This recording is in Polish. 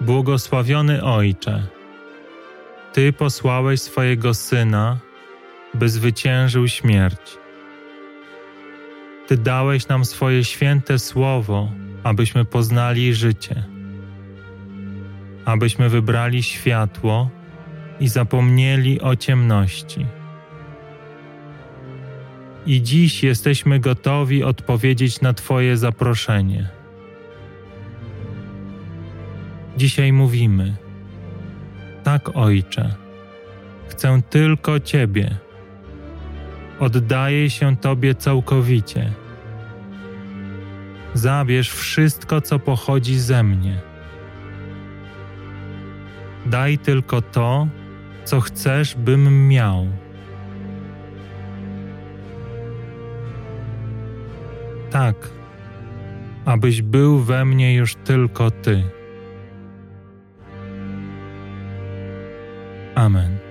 Błogosławiony Ojcze, Ty posłałeś swojego Syna, by zwyciężył śmierć. Ty dałeś nam swoje święte słowo, abyśmy poznali życie, abyśmy wybrali światło i zapomnieli o ciemności. I dziś jesteśmy gotowi odpowiedzieć na Twoje zaproszenie. Dzisiaj mówimy: Tak, Ojcze, chcę tylko Ciebie. Oddaję się Tobie całkowicie. Zabierz wszystko, co pochodzi ze mnie. Daj tylko to, co chcesz, bym miał. Tak, abyś był we mnie już tylko Ty. Amen.